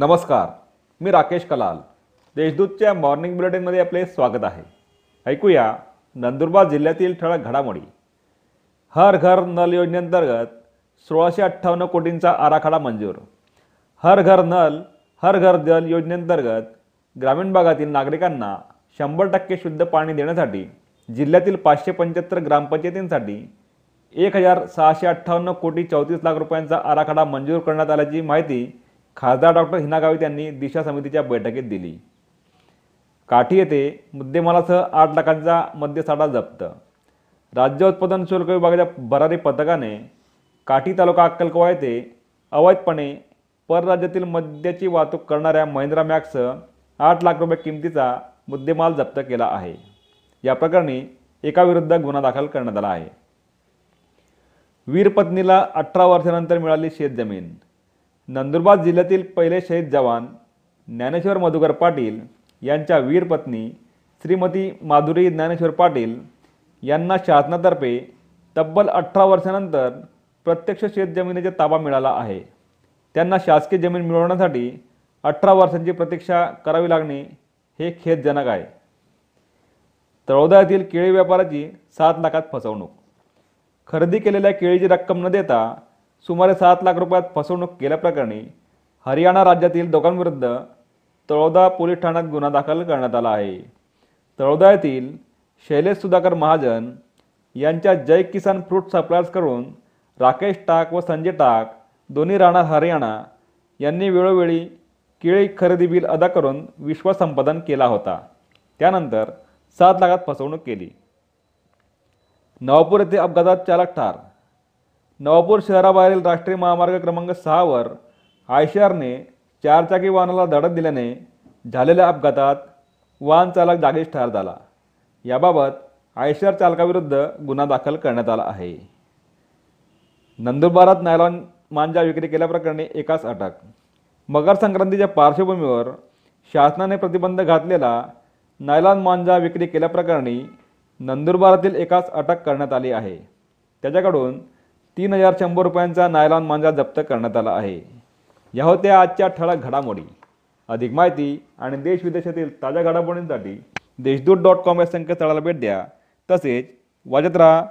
नमस्कार मी राकेश कलाल. देशदूतच्या मॉर्निंग बुलेटिनमध्ये आपले स्वागत आहे. ऐकूया नंदुरबार जिल्ह्यातील ठळक घडामोडी. हर घर नल योजनेअंतर्गत सोळाशे अठ्ठावन्न कोटींचा आराखडा मंजूर. हर घर नल हर घर जल योजनेअंतर्गत ग्रामीण भागातील नागरिकांना शंभर टक्के शुद्ध पाणी देण्यासाठी जिल्ह्यातील पाचशे पंच्याहत्तर ग्रामपंचायतींसाठी एक हजार सहाशे अठ्ठावन्न कोटी चौतीस लाख रुपयांचा आराखडा मंजूर करण्यात आल्याची माहिती खासदार डॉक्टर हिना गावित यांनी दिशा समितीच्या बैठकीत दिली. काठी येथे मुद्देमालासह आठ लाखांचा मद्यसाठा जप्त. राज्य उत्पादन शुल्क विभागाच्या भरारी पथकाने काठी तालुका अक्कलकोवा येथे अवैधपणे परराज्यातील मद्याची वाहतूक करणाऱ्या महिंद्रा मॅक्स आठ लाख रुपये किमतीचा मुद्देमाल जप्त केला आहे. या प्रकरणी एकाविरुद्ध गुन्हा दाखल करण्यात आला आहे. वीरपत्नीला अठरा वर्षानंतर मिळाली शेतजमीन. नंदुरबार जिल्ह्यातील पहिले शहीद जवान ज्ञानेश्वर मधुकर पाटील यांच्या वीरपत्नी श्रीमती माधुरी ज्ञानेश्वर पाटील यांना शासनातर्फे तब्बल अठरा वर्षानंतर प्रत्यक्ष शेतजमिनीचा ताबा मिळाला आहे. त्यांना शासकीय जमीन मिळवण्यासाठी अठरा वर्षांची प्रतीक्षा करावी लागणे हे खेदजनक आहे. तळोदा येथील केळी व्यापाराची सात लाखात फसवणूक. खरेदी केलेल्या केळीची रक्कम न देता सुमारे सात लाख रुपयात फसवणूक केल्याप्रकरणी हरियाणा राज्यातील दोघांविरुद्ध तळोदा पोलीस ठाण्यात गुन्हा दाखल करण्यात आला आहे. तळोदा येथील शैलेश सुधाकर महाजन यांच्या जय किसान फ्रूट सप्लायर्सकडून राकेश टाक व संजय टाक दोन्ही राणा हरियाणा यांनी वेळोवेळी केळी खरेदी बिल अदा करून विश्वास संपादन केला होता. त्यानंतर सात लाखात फसवणूक केली. नवापूर येथे अपघातात चालक ठार नवापूर शहराबाहेरील राष्ट्रीय महामार्ग क्रमांक सहावर आयशरने चारचाकी वाहनाला धडक दिल्याने झालेल्या अपघातात वाहन चालक जागीच ठार झाला. याबाबत आयशर चालकाविरुद्ध गुन्हा दाखल करण्यात आला आहे. नंदुरबारात नायलॉन मांजा विक्री केल्याप्रकरणी एकाच अटक. मकर संक्रांतीच्या पार्श्वभूमीवर शासनाने प्रतिबंध घातलेला नायलॉन मांजा विक्री केल्याप्रकरणी नंदुरबारातील एकाच अटक करण्यात आली आहे. त्याच्याकडून तीन हजार शंभर रुपयांचा नायलॉन मांजा जप्त करण्यात आला आहे. या होत्या आजच्या ठळक घडामोडी. अधिक माहिती आणि देश विदेशातील ताज्या घडामोडींसाठी देशदूत डॉट कॉम या संकेतस्थळाला भेट द्या. तसेच वाजत राहा